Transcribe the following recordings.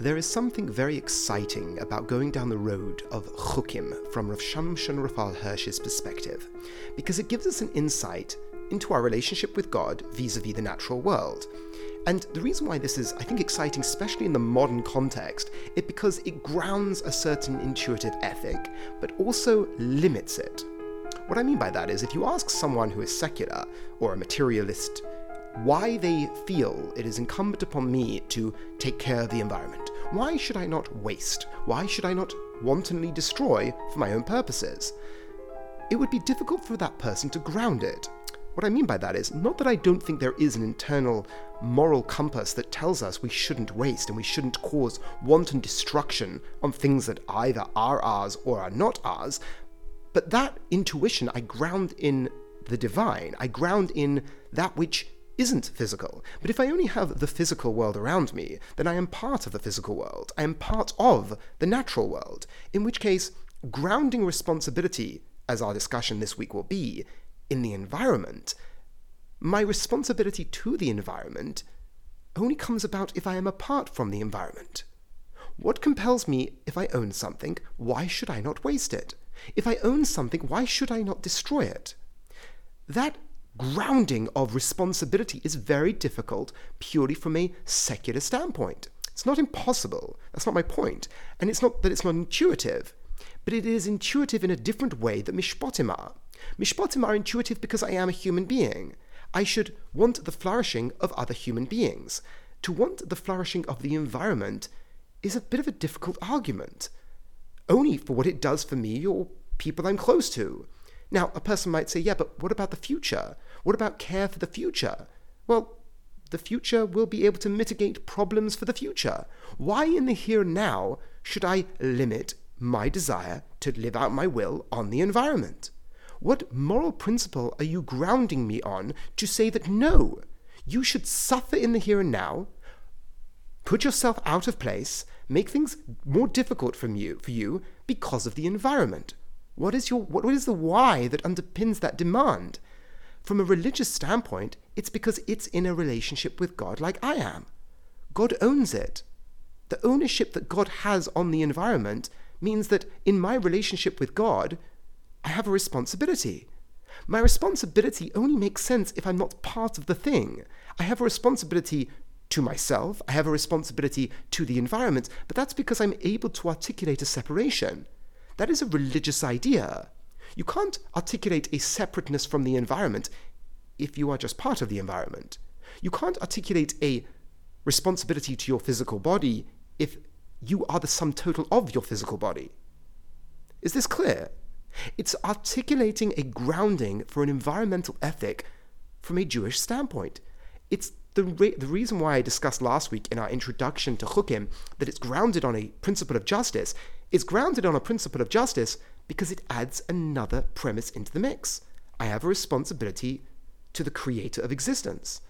There is something very exciting about going down the road of chukim from Rav Shamshon Raphael Hirsch's perspective, because it gives us an insight into our relationship with God vis-a-vis the natural world. And the reason why this is, I think, exciting, especially in the modern context, is because it grounds a certain intuitive ethic, but also limits it. What I mean by that is, if you ask someone who is secular or a materialist why they feel it is incumbent upon me to take care of the environment. Why should I not waste? Why should I not wantonly destroy for my own purposes? It would be difficult for that person to ground it. What I mean by that is not that I don't think there is an internal moral compass that tells us we shouldn't waste and we shouldn't cause wanton destruction on things that either are ours or are not ours, but that intuition I ground in the divine. I ground in that which isn't physical. But if I only have the physical world around me, then I am part of the physical world. I am part of the natural world. In which case, grounding responsibility, as our discussion this week will be, in the environment, my responsibility to the environment only comes about if I am apart from the environment. What compels me if I own something? Why should I not waste it? If I own something, why should I not destroy it? That grounding of responsibility is very difficult purely from a secular standpoint. It's not impossible. That's not my point. And it's not that it's not intuitive, but it is intuitive in a different way that mishpatim are. Mishpatim are intuitive because I am a human being. I should want the flourishing of other human beings. To want the flourishing of the environment is a bit of a difficult argument, only for what it does for me or people I'm close to. Now, a person might say, yeah, but what about the future? What about care for the future? Well, the future will be able to mitigate problems for the future. Why in the here and now should I limit my desire to live out my will on the environment? What moral principle are you grounding me on to say that no, you should suffer in the here and now, put yourself out of place, make things more difficult from you, for you because of the environment? What is, your, what is the why that underpins that demand? From a religious standpoint, it's because it's in a relationship with God like I am. God owns it. The ownership that God has on the environment means that in my relationship with God, I have a responsibility. My responsibility only makes sense if I'm not part of the thing. I have a responsibility to myself, I have a responsibility to the environment, but that's because I'm able to articulate a separation. That is a religious idea. You can't articulate a separateness from the environment if you are just part of the environment. You can't articulate a responsibility to your physical body if you are the sum total of your physical body. Is this clear? It's articulating a grounding for an environmental ethic from a Jewish standpoint. It's the, re- the reason why I discussed last week in our introduction to Chukim that it's grounded on a principle of justice is grounded on a principle of justice because it adds another premise into the mix. I have a responsibility to the creator of existence.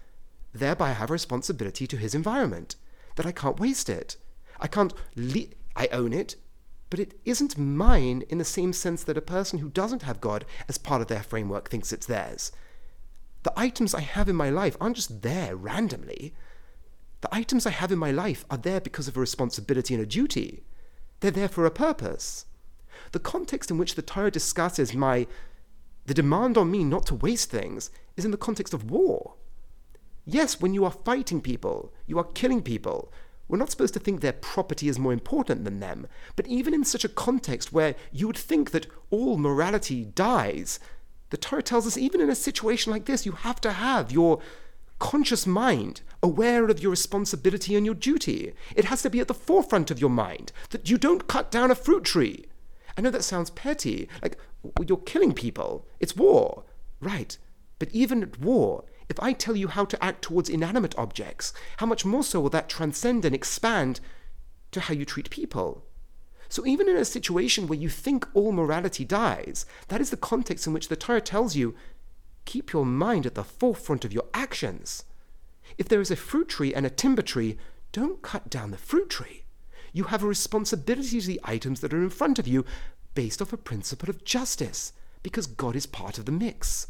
Thereby, I have a responsibility to his environment, that I can't waste it. I can't, le- I own it, but it isn't mine in the same sense that a person who doesn't have God as part of their framework thinks it's theirs. The items I have in my life aren't just there randomly. The items I have in my life are there because of a responsibility and a duty. They're there for a purpose. The context in which the Torah discusses my the demand on me not to waste things is in the context of war. Yes, when you are fighting people, you are killing people. We're not supposed to think their property is more important than them. But even in such a context where you would think that all morality dies, the Torah tells us even in a situation like this, you have to have your conscious mind aware of your responsibility and your duty. It has to be at the forefront of your mind that you don't cut down a fruit tree. I know that sounds petty, like you're killing people. It's war. Right. But even at war, if I tell you how to act towards inanimate objects, how much more so will that transcend and expand to how you treat people? So even in a situation where you think all morality dies, that is the context in which the Torah tells you keep your mind at the forefront of your actions. If there is a fruit tree and a timber tree, don't cut down the fruit tree. You have a responsibility to the items that are in front of you based off a principle of justice, because God is part of the mix.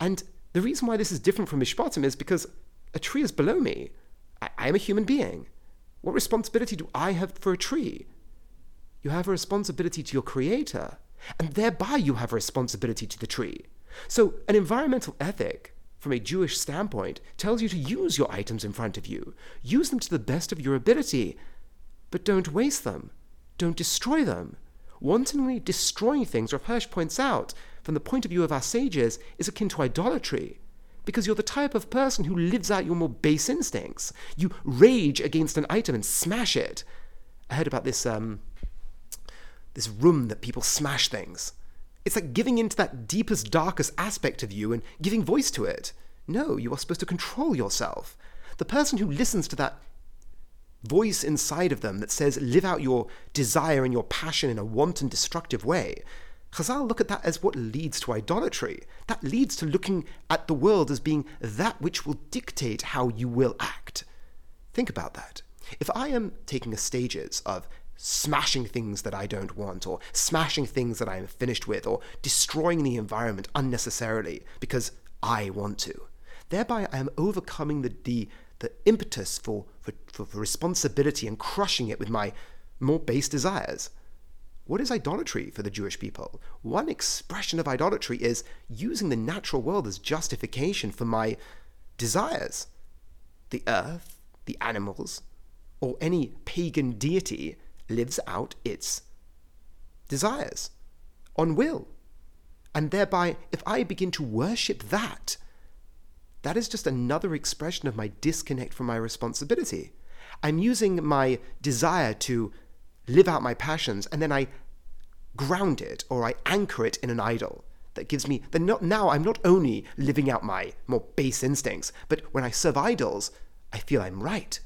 And the reason why this is different from Mishpatim is because a tree is below me. I, I am a human being. What responsibility do I have for a tree? You have a responsibility to your creator, and thereby you have a responsibility to the tree. So, an environmental ethic, from a Jewish standpoint, tells you to use your items in front of you. Use them to the best of your ability, but don't waste them. Don't destroy them. Wantonly destroying things, Rav Hirsch points out, from the point of view of our sages, is akin to idolatry because you're the type of person who lives out your more base instincts. You rage against an item and smash it. I heard about this um, this room that people smash things. It's like giving into that deepest, darkest aspect of you and giving voice to it. No, you are supposed to control yourself. The person who listens to that voice inside of them that says, live out your desire and your passion in a wanton, destructive way, Chazal look at that as what leads to idolatry. That leads to looking at the world as being that which will dictate how you will act. Think about that. If I am taking a stages of smashing things that I don't want, or smashing things that I am finished with, or destroying the environment unnecessarily because I want to, thereby I am overcoming the, the, the impetus for, for, for responsibility and crushing it with my more base desires. What is idolatry for the Jewish people? One expression of idolatry is using the natural world as justification for my desires. The earth, the animals, or any pagan deity lives out its desires on will. And thereby, if I begin to worship that, that is just another expression of my disconnect from my responsibility. I'm using my desire to live out my passions, and then I ground it or I anchor it in an idol that gives me then not now I'm not only living out my more base instincts, but when I serve idols, I feel I'm right.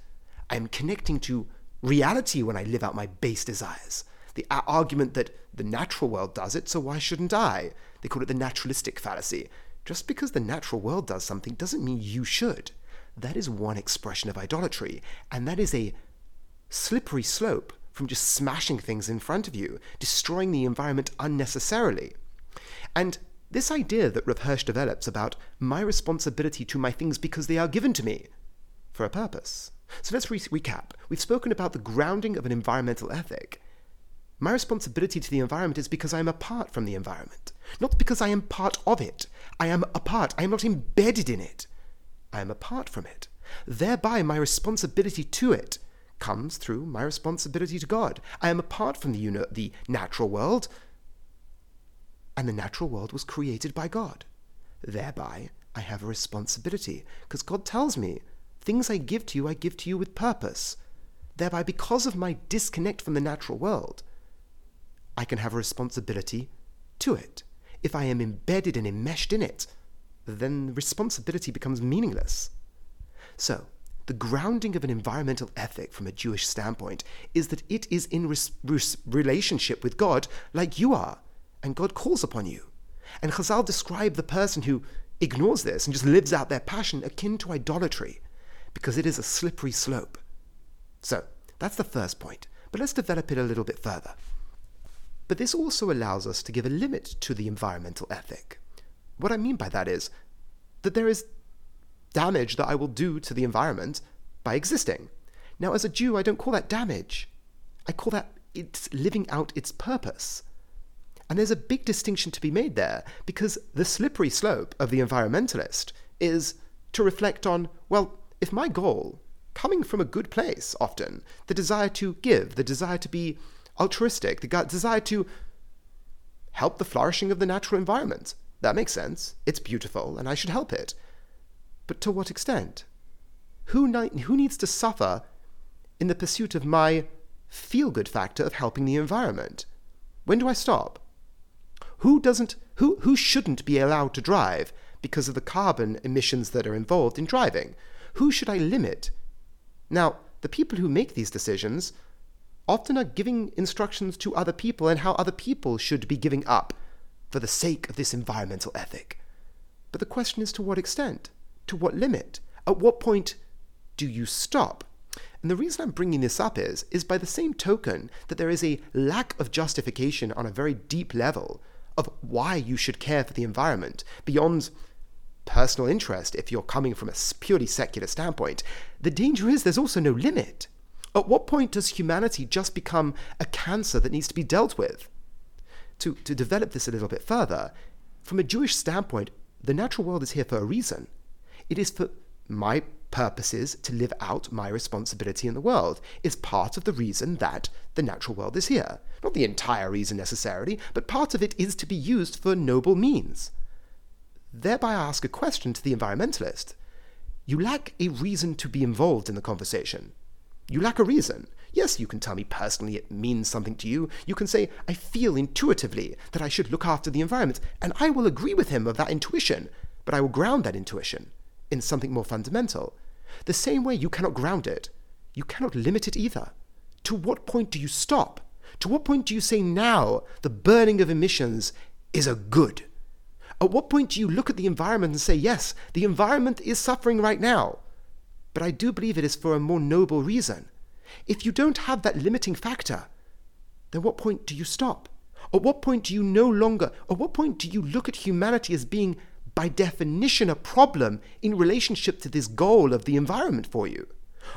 I'm connecting to reality when I live out my base desires. The argument that the natural world does it, so why shouldn't I? They call it the naturalistic fallacy. Just because the natural world does something doesn't mean you should. That is one expression of idolatry, and that is a slippery slope from just smashing things in front of you, destroying the environment unnecessarily. And this idea that Rav develops about my responsibility to my things because they are given to me for a purpose. So let's re- recap. We've spoken about the grounding of an environmental ethic. My responsibility to the environment is because I am apart from the environment, not because I am part of it. I am apart. I am not embedded in it. I am apart from it. Thereby, my responsibility to it comes through my responsibility to God. I am apart from the, the natural world, and the natural world was created by God. Thereby, I have a responsibility, because God tells me, things I give to you, I give to you with purpose. Thereby, because of my disconnect from the natural world, I can have a responsibility to it. If I am embedded and enmeshed in it, then responsibility becomes meaningless. So, the grounding of an environmental ethic from a Jewish standpoint is that it is in res- res- relationship with God like you are, and God calls upon you. And Chazal describe the person who ignores this and just lives out their passion akin to idolatry, because it is a slippery slope. So, that's the first point, but let's develop it a little bit further. But this also allows us to give a limit to the environmental ethic. What I mean by that is that there is damage that I will do to the environment by existing. Now, as a Jew, I don't call that damage. I call that it's living out its purpose. And there's a big distinction to be made there because the slippery slope of the environmentalist is to reflect on well, if my goal, coming from a good place often, the desire to give, the desire to be altruistic, the desire to help the flourishing of the natural environment, that makes sense. It's beautiful and I should help it. But to what extent? Who, ni- who needs to suffer in the pursuit of my feel good factor of helping the environment? When do I stop? Who doesn't who who shouldn't be allowed to drive because of the carbon emissions that are involved in driving? Who should I limit? Now, the people who make these decisions often are giving instructions to other people and how other people should be giving up for the sake of this environmental ethic. But the question is to what extent? to what limit? At what point do you stop? And the reason I'm bringing this up is, is by the same token that there is a lack of justification on a very deep level of why you should care for the environment beyond personal interest if you're coming from a purely secular standpoint. The danger is there's also no limit. At what point does humanity just become a cancer that needs to be dealt with? To, to develop this a little bit further, from a Jewish standpoint, the natural world is here for a reason. It is for my purposes to live out my responsibility in the world is part of the reason that the natural world is here. Not the entire reason necessarily, but part of it is to be used for noble means. Thereby, I ask a question to the environmentalist. You lack a reason to be involved in the conversation. You lack a reason. Yes, you can tell me personally it means something to you. You can say, I feel intuitively that I should look after the environment, and I will agree with him of that intuition, but I will ground that intuition in something more fundamental. The same way you cannot ground it, you cannot limit it either. To what point do you stop? To what point do you say now the burning of emissions is a good? At what point do you look at the environment and say, yes, the environment is suffering right now, but I do believe it is for a more noble reason? If you don't have that limiting factor, then what point do you stop? At what point do you no longer, at what point do you look at humanity as being by definition, a problem in relationship to this goal of the environment for you?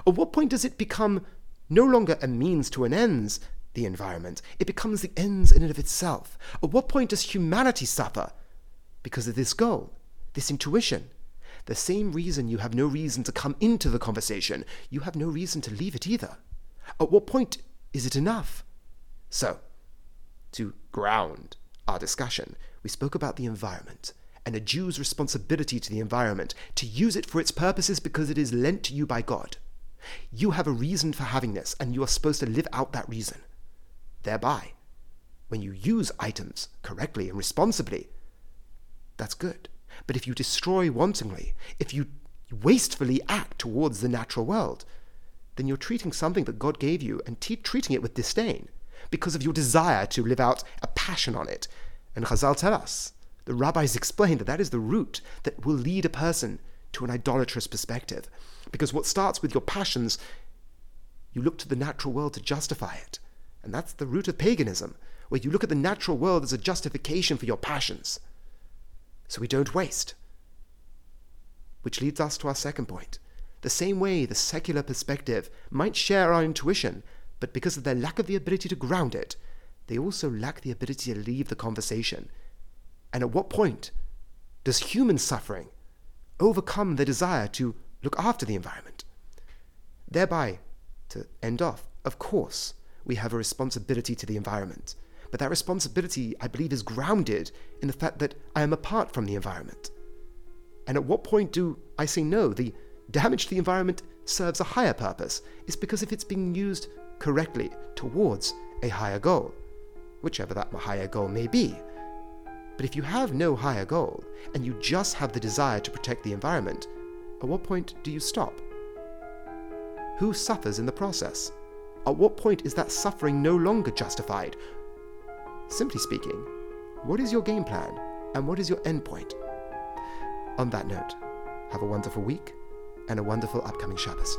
At what point does it become no longer a means to an ends, the environment? It becomes the ends in and of itself. At what point does humanity suffer? Because of this goal, this intuition. The same reason you have no reason to come into the conversation, you have no reason to leave it either. At what point is it enough? So, to ground our discussion, we spoke about the environment and a Jew's responsibility to the environment, to use it for its purposes because it is lent to you by God. You have a reason for having this, and you are supposed to live out that reason. Thereby, when you use items correctly and responsibly, that's good. But if you destroy wantonly, if you wastefully act towards the natural world, then you're treating something that God gave you and te- treating it with disdain because of your desire to live out a passion on it. And Chazal tell us the rabbis explain that that is the route that will lead a person to an idolatrous perspective. Because what starts with your passions, you look to the natural world to justify it. And that's the root of paganism, where you look at the natural world as a justification for your passions. So we don't waste. Which leads us to our second point. The same way the secular perspective might share our intuition, but because of their lack of the ability to ground it, they also lack the ability to leave the conversation and at what point does human suffering overcome the desire to look after the environment? Thereby, to end off, of course, we have a responsibility to the environment. But that responsibility, I believe, is grounded in the fact that I am apart from the environment. And at what point do I say no? The damage to the environment serves a higher purpose. It's because if it's being used correctly towards a higher goal, whichever that higher goal may be, but if you have no higher goal, and you just have the desire to protect the environment, at what point do you stop? Who suffers in the process? At what point is that suffering no longer justified? Simply speaking, what is your game plan and what is your endpoint? On that note, have a wonderful week and a wonderful upcoming Shabbos.